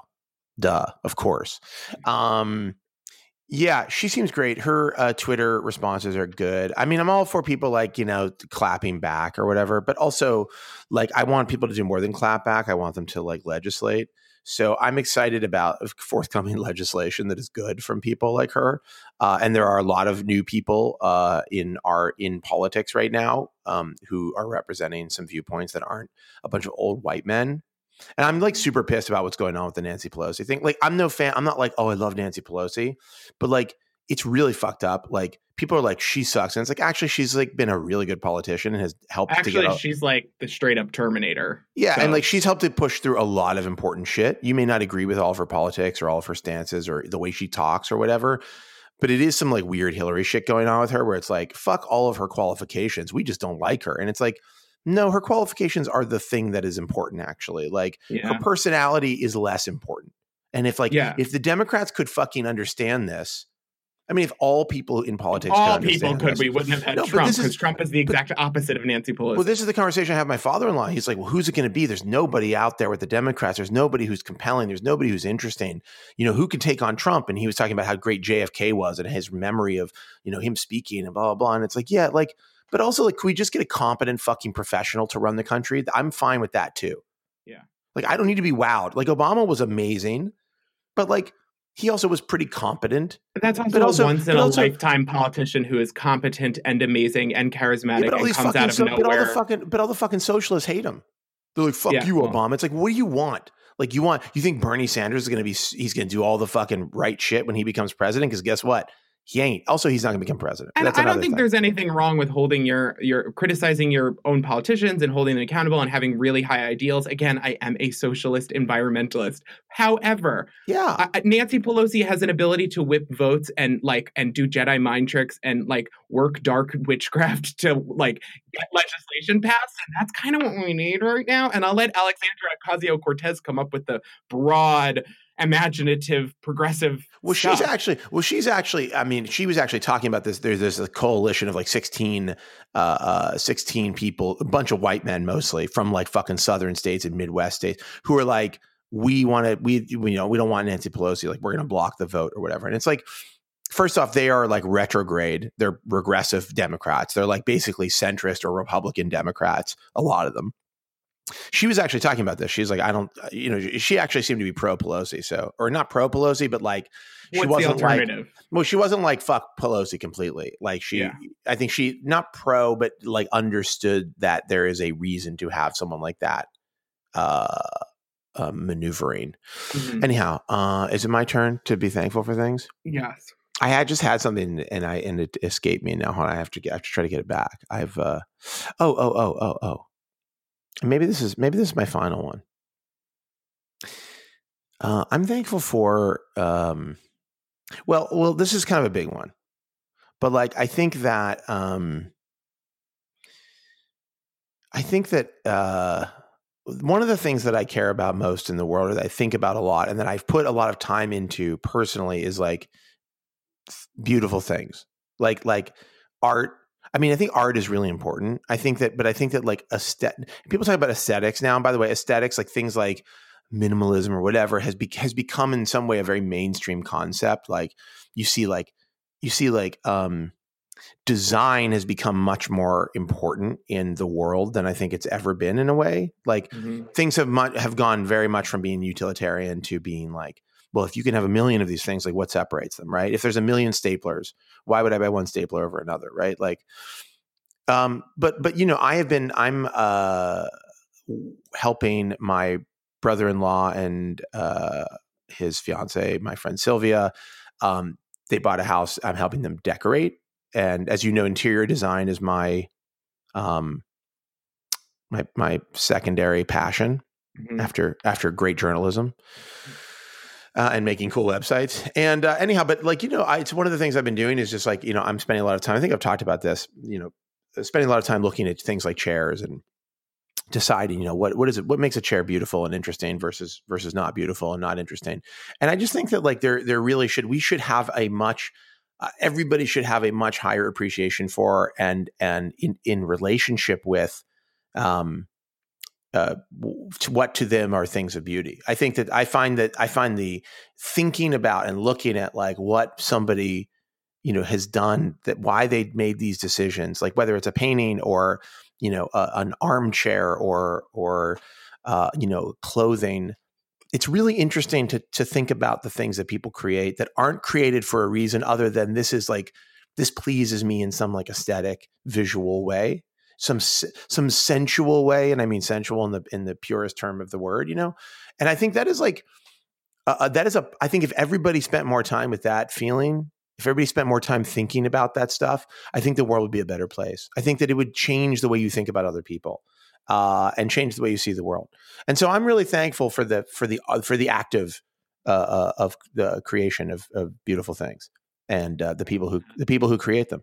Speaker 1: duh, of course." Um, yeah, she seems great. Her uh, Twitter responses are good. I mean, I'm all for people like, you know, clapping back or whatever, but also like I want people to do more than clap back. I want them to like legislate. So I'm excited about forthcoming legislation that is good from people like her. Uh, and there are a lot of new people uh, in our in politics right now um, who are representing some viewpoints that aren't a bunch of old white men and I'm like super pissed about what's going on with the Nancy Pelosi thing. Like, I'm no fan. I'm not like, oh, I love Nancy Pelosi, but like, it's really fucked up. Like, people are like, she sucks, and it's like, actually, she's like been a really good politician and has helped.
Speaker 2: Actually, she's like the straight up Terminator.
Speaker 1: Yeah, so. and like she's helped to push through a lot of important shit. You may not agree with all of her politics or all of her stances or the way she talks or whatever. But it is some like weird Hillary shit going on with her where it's like, fuck all of her qualifications. We just don't like her. And it's like, no, her qualifications are the thing that is important, actually. Like yeah. her personality is less important. And if like yeah. if the Democrats could fucking understand this, I mean, if all people in politics,
Speaker 2: all people could, this, we wouldn't have had no, Trump because Trump is the exact but, opposite of Nancy Pelosi.
Speaker 1: Well, this is the conversation I have with my father-in-law. He's like, "Well, who's it going to be? There's nobody out there with the Democrats. There's nobody who's compelling. There's nobody who's interesting. You know, who could take on Trump?" And he was talking about how great JFK was and his memory of you know him speaking and blah blah blah. And it's like, yeah, like, but also like, can we just get a competent fucking professional to run the country? I'm fine with that too.
Speaker 2: Yeah,
Speaker 1: like I don't need to be wowed. Like Obama was amazing, but like he also was pretty competent.
Speaker 2: But that's also, but also a once in a also, lifetime politician who is competent and amazing and charismatic yeah, and comes out of so, nowhere.
Speaker 1: But all the fucking but all the fucking socialists hate him. They're like, "Fuck yeah, you, well, Obama." It's like, what do you want? Like, you want you think Bernie Sanders is going to be? He's going to do all the fucking right shit when he becomes president? Because guess what? He ain't. Also, he's not going to become president.
Speaker 2: And I don't think thing. there's anything wrong with holding your your criticizing your own politicians and holding them accountable and having really high ideals. Again, I am a socialist environmentalist. However,
Speaker 1: yeah,
Speaker 2: I, Nancy Pelosi has an ability to whip votes and like and do Jedi mind tricks and like work dark witchcraft to like get legislation passed, and that's kind of what we need right now. And I'll let Alexandria Ocasio Cortez come up with the broad imaginative progressive
Speaker 1: well
Speaker 2: stuff.
Speaker 1: she's actually well she's actually i mean she was actually talking about this there's this coalition of like 16 uh, uh 16 people a bunch of white men mostly from like fucking southern states and midwest states who are like we want to we you know we don't want nancy pelosi like we're going to block the vote or whatever. And it's like first off they are like retrograde. They're regressive democrats. They're like basically centrist or republican democrats a lot of them she was actually talking about this. She's like, I don't, uh, you know, she actually seemed to be pro Pelosi. So, or not pro Pelosi, but like,
Speaker 2: she What's wasn't
Speaker 1: like, well, she wasn't like fuck Pelosi completely. Like she, yeah. I think she not pro, but like understood that there is a reason to have someone like that, uh, uh maneuvering. Mm-hmm. Anyhow, uh, is it my turn to be thankful for things?
Speaker 2: Yes.
Speaker 1: I had just had something and I and it escaped me. Now I have to get, I have to try to get it back. I've uh, oh oh oh oh oh maybe this is maybe this is my final one. Uh, I'm thankful for. Um, well, well, this is kind of a big one, but like I think that um, I think that uh, one of the things that I care about most in the world, or that I think about a lot, and that I've put a lot of time into personally, is like beautiful things, like like art I mean, I think art is really important. I think that, but I think that like aesthetic, people talk about aesthetics now. And by the way, aesthetics, like things like minimalism or whatever, has be, has become in some way a very mainstream concept. Like you see, like you see, like um, design has become much more important in the world than I think it's ever been in a way. Like mm-hmm. things have mu- have gone very much from being utilitarian to being like well, if you can have a million of these things, like what separates them, right? If there's a million staplers, why would I buy one stapler over another, right? Like, um, but but you know, I have been I'm uh, helping my brother-in-law and uh, his fiance, my friend Sylvia. Um, they bought a house. I'm helping them decorate, and as you know, interior design is my um my my secondary passion mm-hmm. after after great journalism uh, and making cool websites. And uh, anyhow, but like you know, I, it's one of the things I've been doing is just like you know, I'm spending a lot of time. I think I've talked about this. You know, spending a lot of time looking at things like chairs and deciding you know what what is it what makes a chair beautiful and interesting versus versus not beautiful and not interesting and i just think that like there there really should we should have a much uh, everybody should have a much higher appreciation for and and in in relationship with um uh, what to them are things of beauty. I think that I find that I find the thinking about and looking at like what somebody you know has done that why they made these decisions, like whether it's a painting or you know a, an armchair or or uh, you know clothing. It's really interesting to to think about the things that people create that aren't created for a reason other than this is like this pleases me in some like aesthetic visual way some some sensual way, and I mean sensual in the in the purest term of the word, you know. And I think that is like uh, uh, that is a. I think if everybody spent more time with that feeling, if everybody spent more time thinking about that stuff, I think the world would be a better place. I think that it would change the way you think about other people. Uh, and change the way you see the world. And so I'm really thankful for the for the uh, for the active uh, uh, of the creation of, of beautiful things and uh, the people who the people who create them.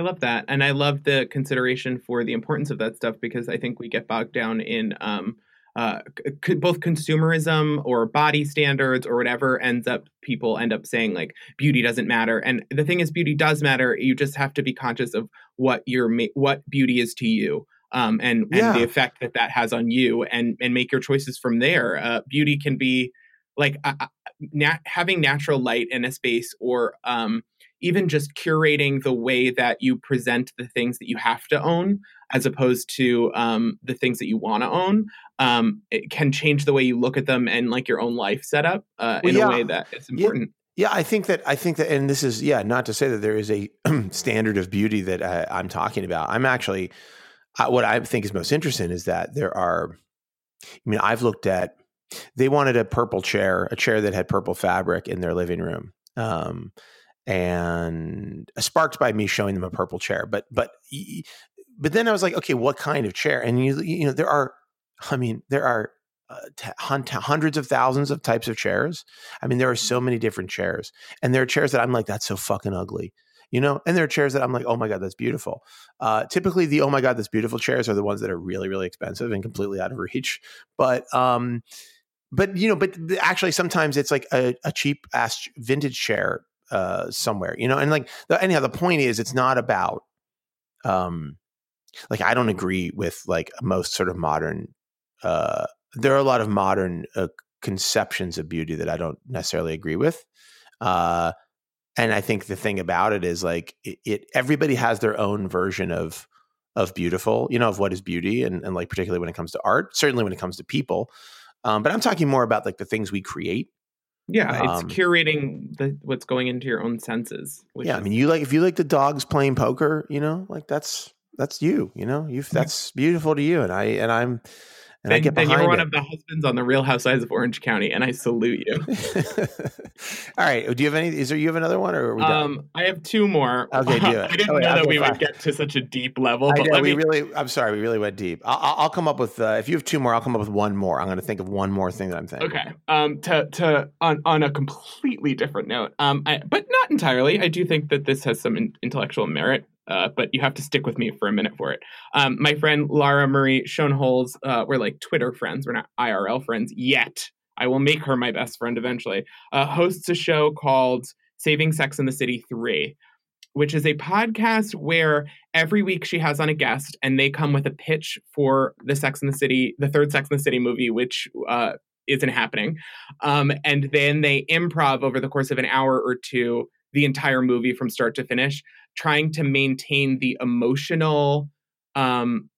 Speaker 2: I love that. And I love the consideration for the importance of that stuff because I think we get bogged down in um, uh, c- both consumerism or body standards or whatever ends up people end up saying like beauty doesn't matter and the thing is beauty does matter you just have to be conscious of what your what beauty is to you um, and and yeah. the effect that that has on you and and make your choices from there uh, beauty can be like uh nat- having natural light in a space or um, even just curating the way that you present the things that you have to own as opposed to um, the things that you want to own um, it can change the way you look at them and like your own life setup uh, in yeah. a way that is important
Speaker 1: yeah. yeah. I think that I think that, and this is yeah, not to say that there is a standard of beauty that uh, I'm talking about. I'm actually uh, what I think is most interesting is that there are. I mean, I've looked at. They wanted a purple chair, a chair that had purple fabric in their living room. Um, and sparked by me showing them a purple chair. But but but then I was like, okay, what kind of chair? And you you know there are, I mean, there are uh, t- hundreds of thousands of types of chairs. I mean, there are so many different chairs, and there are chairs that I'm like, that's so fucking ugly. You know, and there are chairs that I'm like, oh my god, that's beautiful. Uh, typically, the oh my god, that's beautiful chairs are the ones that are really, really expensive and completely out of reach. But um, but you know, but actually, sometimes it's like a, a cheap ass vintage chair uh, somewhere, you know, and like the, anyhow, the point is, it's not about, um, like I don't agree with like most sort of modern. Uh, there are a lot of modern uh, conceptions of beauty that I don't necessarily agree with. Uh, and I think the thing about it is like it, it, everybody has their own version of of beautiful, you know, of what is beauty, and, and like particularly when it comes to art, certainly when it comes to people. Um, but I'm talking more about like the things we create
Speaker 2: yeah, it's um, curating the, what's going into your own senses.
Speaker 1: yeah, is, I mean, you like if you like the dogs playing poker, you know, like that's that's you. You know, you that's beautiful to you, and I and I'm and
Speaker 2: then,
Speaker 1: I get
Speaker 2: then you're one
Speaker 1: it.
Speaker 2: of the husbands on the Real Housewives of Orange County, and I salute you.
Speaker 1: All right. Do you have any? Is there you have another one, or are we done? Um,
Speaker 2: I have two more.
Speaker 1: Okay, do it. I
Speaker 2: didn't oh, know that we would get to such a deep level.
Speaker 1: But know, we me... really. I'm sorry, we really went deep. I'll, I'll come up with. Uh, if you have two more, I'll come up with one more. I'm going to think of one more thing that I'm thinking.
Speaker 2: Okay. Um. To to on on a completely different note. Um. I, but not entirely. I do think that this has some in, intellectual merit uh, but you have to stick with me for a minute for it. Um, my friend Lara Marie Schoenhals, uh, we're like Twitter friends. We're not IRL friends yet. I will make her my best friend eventually. Uh, hosts a show called Saving Sex in the City 3, which is a podcast where every week she has on a guest and they come with a pitch for the Sex in the City, the third Sex in the City movie, which uh, isn't happening. Um, and then they improv over the course of an hour or two the entire movie from start to finish trying to maintain the emotional um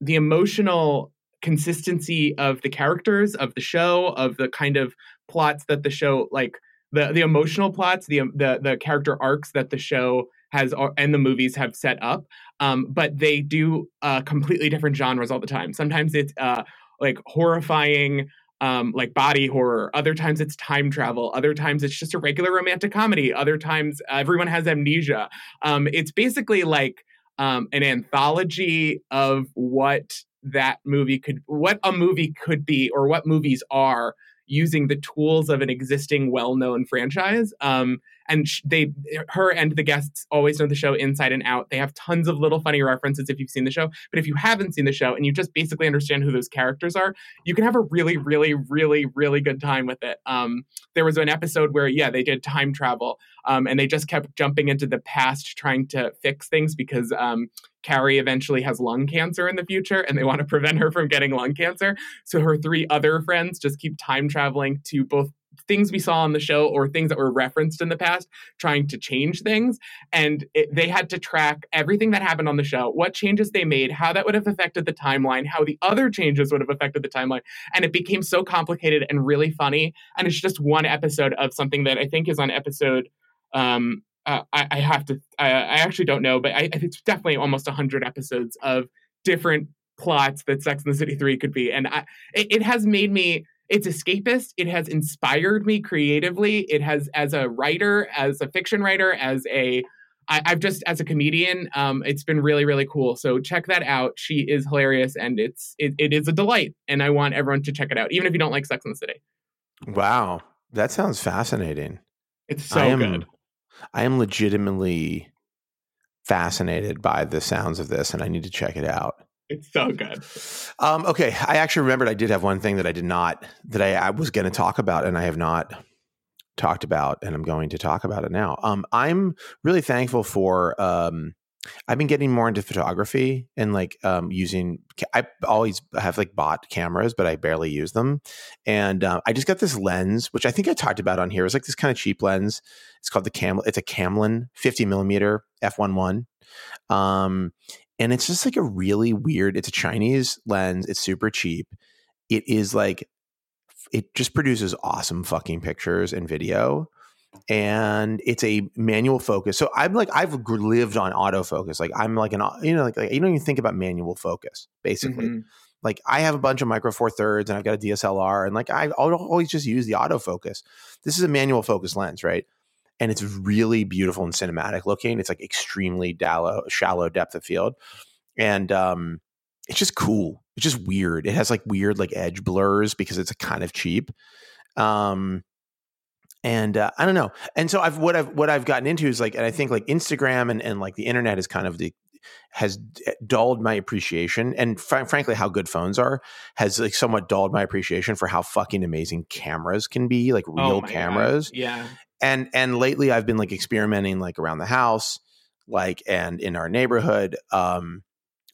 Speaker 2: the emotional consistency of the characters of the show of the kind of plots that the show like the the emotional plots the the the character arcs that the show has and the movies have set up um but they do uh completely different genres all the time. Sometimes it's uh like horrifying um, like body horror. Other times it's time travel. Other times it's just a regular romantic comedy. Other times everyone has amnesia. Um, it's basically like um, an anthology of what that movie could, what a movie could be, or what movies are using the tools of an existing well-known franchise. Um, and they, her and the guests always know the show inside and out. They have tons of little funny references if you've seen the show. But if you haven't seen the show and you just basically understand who those characters are, you can have a really, really, really, really good time with it. Um, there was an episode where, yeah, they did time travel, um, and they just kept jumping into the past trying to fix things because um, Carrie eventually has lung cancer in the future and they want to prevent her from getting lung cancer. So her three other friends just keep time traveling to both things we saw on the show or things that were referenced in the past, trying to change things. And it, they had to track everything that happened on the show, what changes they made, how that would have affected the timeline, how the other changes would have affected the timeline. And it became so complicated and really funny. And it's just one episode of something that I think is on episode um, uh, I, I, have to. I, I, actually don't know, but I, it's definitely almost hundred episodes of different plots that Sex and the City Three could be, and it, it has made me. It's escapist. It has inspired me creatively. It has, as a writer, as a fiction writer, as a I, have just as a comedian, um, it's been really, really cool. So check that out. She is hilarious, and it's it, it is a delight. And I want everyone to check it out, even if you don't like Sex and the City.
Speaker 1: Wow, that sounds fascinating.
Speaker 2: It's so am, good.
Speaker 1: I am legitimately fascinated by the sounds of this, and I need to check it out.
Speaker 2: It's so good.
Speaker 1: Um, okay, I actually remembered I did have one thing that I did not that I, I was going to talk about, and I have not talked about, and I'm going to talk about it now. Um, I'm really thankful for. Um, I've been getting more into photography and like um, using. I always have like bought cameras, but I barely use them. And uh, I just got this lens, which I think I talked about on here. It's like this kind of cheap lens. It's called the Cam. It's a Kamlan 50 millimeter f1.1. Um, and it's just like a really weird it's a chinese lens it's super cheap it is like it just produces awesome fucking pictures and video and it's a manual focus so i'm like i've lived on autofocus like i'm like an you know like, like you don't even think about manual focus basically. Mm-hmm. like i have a bunch of micro four thirds and i've got a dslr and like i always just use the autofocus. This is a manual focus lens right and it's really beautiful and cinematic looking. It's like extremely shallow, shallow depth of field, and um, it's just cool. It's just weird. It has like weird like edge blurs because it's kind of cheap. Um, and uh, I don't know. And so I've what I've what I've gotten into is like, and I think like Instagram and and like the internet is kind of the has dulled my appreciation and fr- frankly how good phones are has like somewhat dulled my appreciation for how fucking amazing cameras can be like oh real oh cameras
Speaker 2: God. yeah
Speaker 1: and and lately I've been like experimenting like around the house, like and in our neighborhood. Um,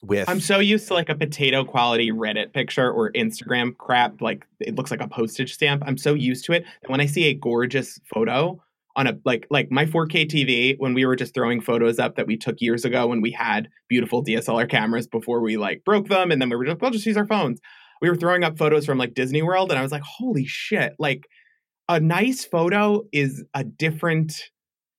Speaker 1: with
Speaker 2: I'm so used to like a potato quality Reddit picture or Instagram crap, like it looks like a postage stamp. I'm so used to it that when I see a gorgeous photo on a like like my 4K TV when we were just throwing photos up that we took years ago when we had beautiful DSLR cameras before we like broke them and then we were just we'll just use our phones. We were throwing up photos from like Disney World and I was like, holy shit, like a nice photo is a different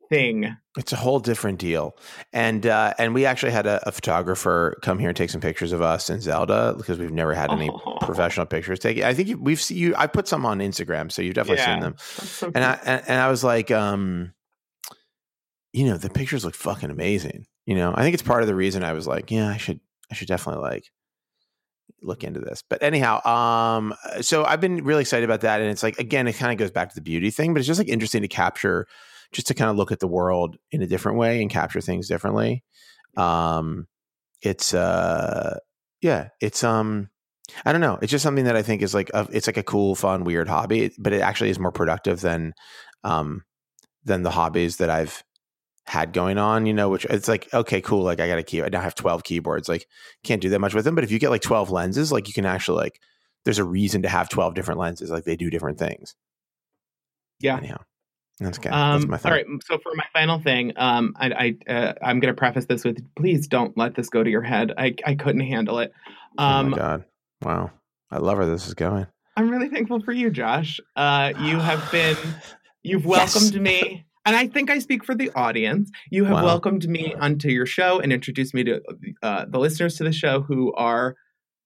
Speaker 2: thing.
Speaker 1: It's a whole different deal. And uh, and we actually had a, a, photographer come here and take some pictures of us and Zelda because we've never had any oh. professional pictures taken. I think you, we've seen you. I put some on Instagram, so you've definitely yeah, seen them. So and I and, and I was like, um, you know, the pictures look fucking amazing. You know, I think it's part of the reason I was like, yeah, I should I should definitely like look into this. But anyhow, um, so I've been really excited about that, and it's like again, it kind of goes back to the beauty thing, but it's just like interesting to capture, just to kind of look at the world in a different way and capture things differently. Um, it's uh, yeah, it's um, I don't know, it's just something that I think is like a, it's like a cool, fun, weird hobby, but it actually is more productive than um than the hobbies that I've had going on, you know, which it's like, okay, cool. Like I got a key. I now have 12 keyboards. Like can't do that much with them. But if you get like 12 lenses, like you can actually like, there's a reason to have 12 different lenses. Like they do different things.
Speaker 2: Yeah.
Speaker 1: Anyhow. That's okay.
Speaker 2: Um, That's all right. So for my final thing, um, I, I uh, I'm going to preface this with, please don't let this go to your head. I, I couldn't handle it.
Speaker 1: Um, oh my um, God. Wow. I love where this is going.
Speaker 2: I'm really thankful for you, Josh. Uh, you have been, you've welcomed yes. me and I think I speak for the audience. You have wow. welcomed me onto your show and introduced me to uh, the listeners to the show who are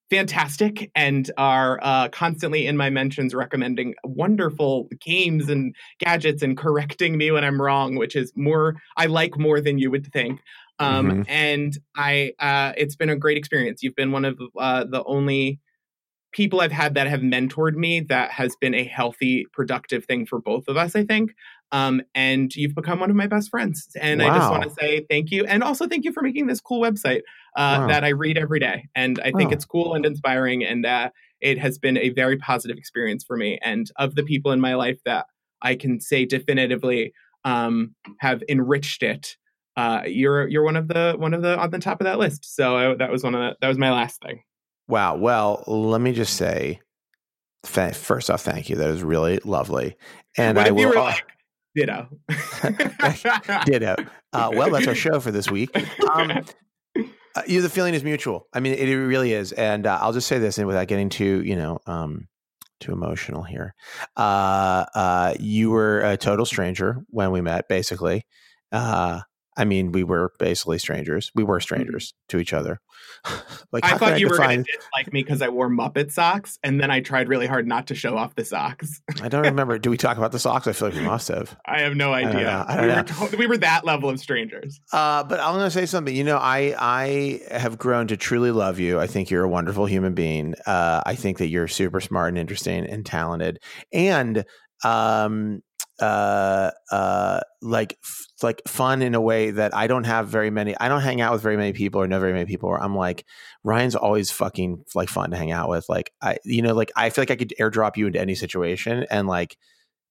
Speaker 2: fantastic and are uh, constantly in my mentions recommending wonderful games and gadgets and correcting me when I'm wrong, which is more I like more than you would think. Um, mm-hmm. And I, uh, it's been a great experience. You've been one of uh, the only people I've had that have mentored me that has been a healthy, productive thing for both of us, I think. Um, and you've become one of my best friends. And wow. I just want to say thank you. And also thank you for making this cool website uh, wow. that I read every day. And I think wow. it's cool and inspiring. And uh, it has been a very positive experience for me. And of the people in my life that I can say definitively um, have enriched it, uh, you're you're one of the one of the on the top of that list. So I, that was one of the, that was my last thing.
Speaker 1: Wow. Well, let me just say, first off, thank you. That was really lovely. And what I will. Like,
Speaker 2: ditto.
Speaker 1: ditto. Uh, well, that's our show for this week. Um, uh, you, the feeling is mutual. I mean, it, it really is. And uh, I'll just say this, and without getting too, you know, um, too emotional here. Uh, uh, you were a total stranger when we met, basically. Uh, I mean, we were basically strangers. We were mm-hmm. strangers mm-hmm. to each other.
Speaker 2: like I thought I you define... were going to dislike me because I wore Muppet socks, and then I tried really hard not to show off the socks.
Speaker 1: I don't remember. Do we talk about the socks? I feel like we must have.
Speaker 2: I have no idea. I don't know. I don't we, were, we, were, that level of strangers.
Speaker 1: Uh, but I'm going to say something. You know, I I have grown to truly love you. I think you're a wonderful human being. Uh, I think that you're super smart and interesting and talented, and um, uh uh like f- like fun in a way that I don't have very many I don't hang out with very many people or know very many people where I'm like Ryan's always fucking like fun to hang out with. Like I you know like I feel like I could airdrop you into any situation and like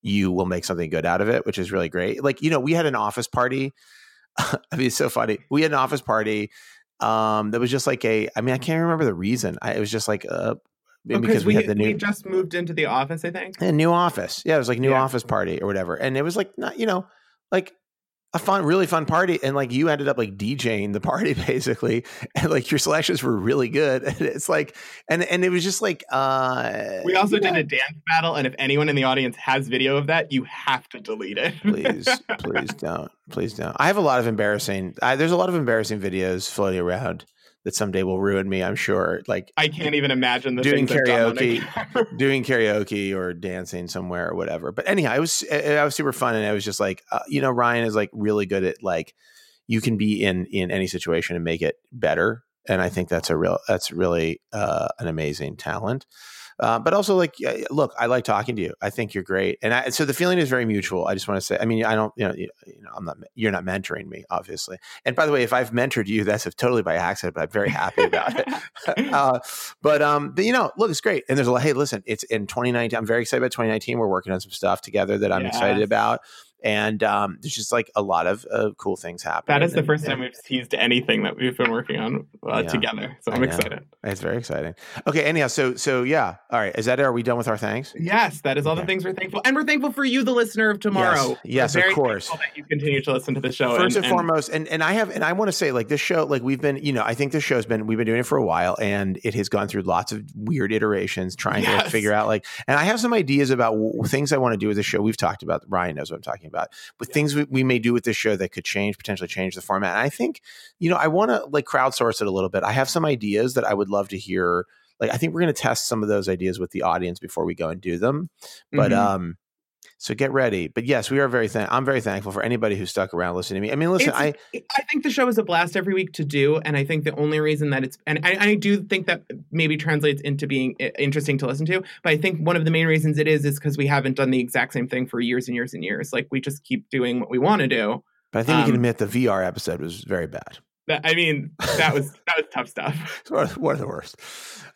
Speaker 1: you will make something good out of it which is really great. Like you know we had an office party. I mean it's so funny. We had an office party um that was just like a I mean I can't remember the reason. I, it was just like uh
Speaker 2: because we, we, had the new we just moved into the office, I think.
Speaker 1: A new office. Yeah, it was like new yeah. office party or whatever. And it was like not, you know, like a fun, really fun party. And like you ended up like DJing the party basically. And like your selections were really good. And it's like and and it was just like uh
Speaker 2: We also yeah. did a dance battle. And if anyone in the audience has video of that, you have to delete it.
Speaker 1: please, please don't. Please don't. I have a lot of embarrassing I, there's a lot of embarrassing videos floating around that someday will ruin me. I'm sure. Like
Speaker 2: I can't even imagine the
Speaker 1: doing karaoke, doing karaoke or dancing somewhere or whatever. But anyhow, it was I was super fun, and I was just like, uh, you know, Ryan is like really good at like you can be in in any situation and make it better, and I think that's a real that's really uh, an amazing talent. Uh, but also like look i like talking to you. I think you're great. And I, so the feeling is very mutual. I just want to say i mean i don't you know, you know i'm not you're not mentoring me obviously. And by the way if i've mentored you that's totally by accident but i'm very happy about it. Uh, but um but you know look it's great. And there's a lot hey listen it's in 2019 i'm very excited about 2019 we're working on some stuff together that i'm yes. excited about and um, there's just like a lot of uh, cool things happening.
Speaker 2: That is the and, first time we've teased anything that we've been working on uh, yeah, together, so I'm excited.
Speaker 1: It's very exciting. Okay, anyhow, so so yeah, all right. Is that? Are we done with our thanks?
Speaker 2: Yes, that is all okay. the things we're thankful, and we're thankful for you, the listener of tomorrow.
Speaker 1: Yes, yes of course.
Speaker 2: That you continue to listen to the show.
Speaker 1: First and, and foremost, and and I have, and I want to say, like this show, like we've been, you know, I think this show's been, we've been doing it for a while, and it has gone through lots of weird iterations, trying yes. to figure out, like, and I have some ideas about w- things I want to do with the show. We've talked about. Ryan knows what I'm talking about, but yeah. things things we, we may do with this show that could change, potentially change the format. And I think, you know, I want to like crowdsource it a little bit. I have some ideas that I would love to hear. Like, I think we're going to test some of those ideas with the audience before we go and do them. But, mm-hmm. um, so get ready. But yes, we are very thank. I'm very thankful for anybody who stuck around listening to me. I mean, listen, it's, I
Speaker 2: I think the show is a blast every week to do, and I think the only reason that it's and I, I do think that maybe translates into being interesting to listen to. But I think one of the main reasons it is is because we haven't done the exact same thing for years and years and years. Like we just keep doing what we want to do.
Speaker 1: But I think um, we can um, admit the VR episode was very bad.
Speaker 2: That, I mean, that was that was tough stuff.
Speaker 1: one of the worst.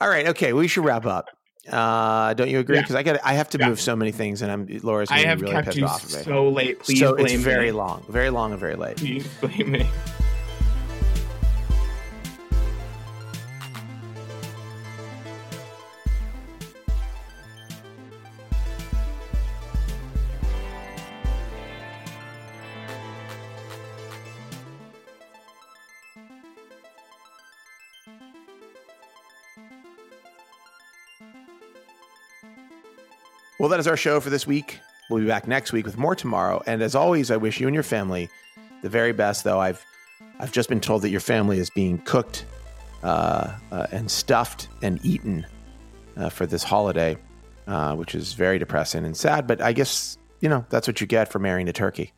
Speaker 1: All right, okay, we should wrap up. Uh, don't you agree? Because yeah. I got I have to yeah. move so many things, and I'm Laura's I have really kept pissed
Speaker 2: you
Speaker 1: off of me.
Speaker 2: So late, please. So
Speaker 1: it's very
Speaker 2: me.
Speaker 1: long, very long, and very late.
Speaker 2: Please blame me.
Speaker 1: Well, that is our show for this week. We'll be back next week with more tomorrow. And as always, I wish you and your family the very best. Though I've I've just been told that your family is being cooked uh, uh, and stuffed and eaten uh, for this holiday, uh, which is very depressing and sad. But I guess you know that's what you get for marrying a turkey.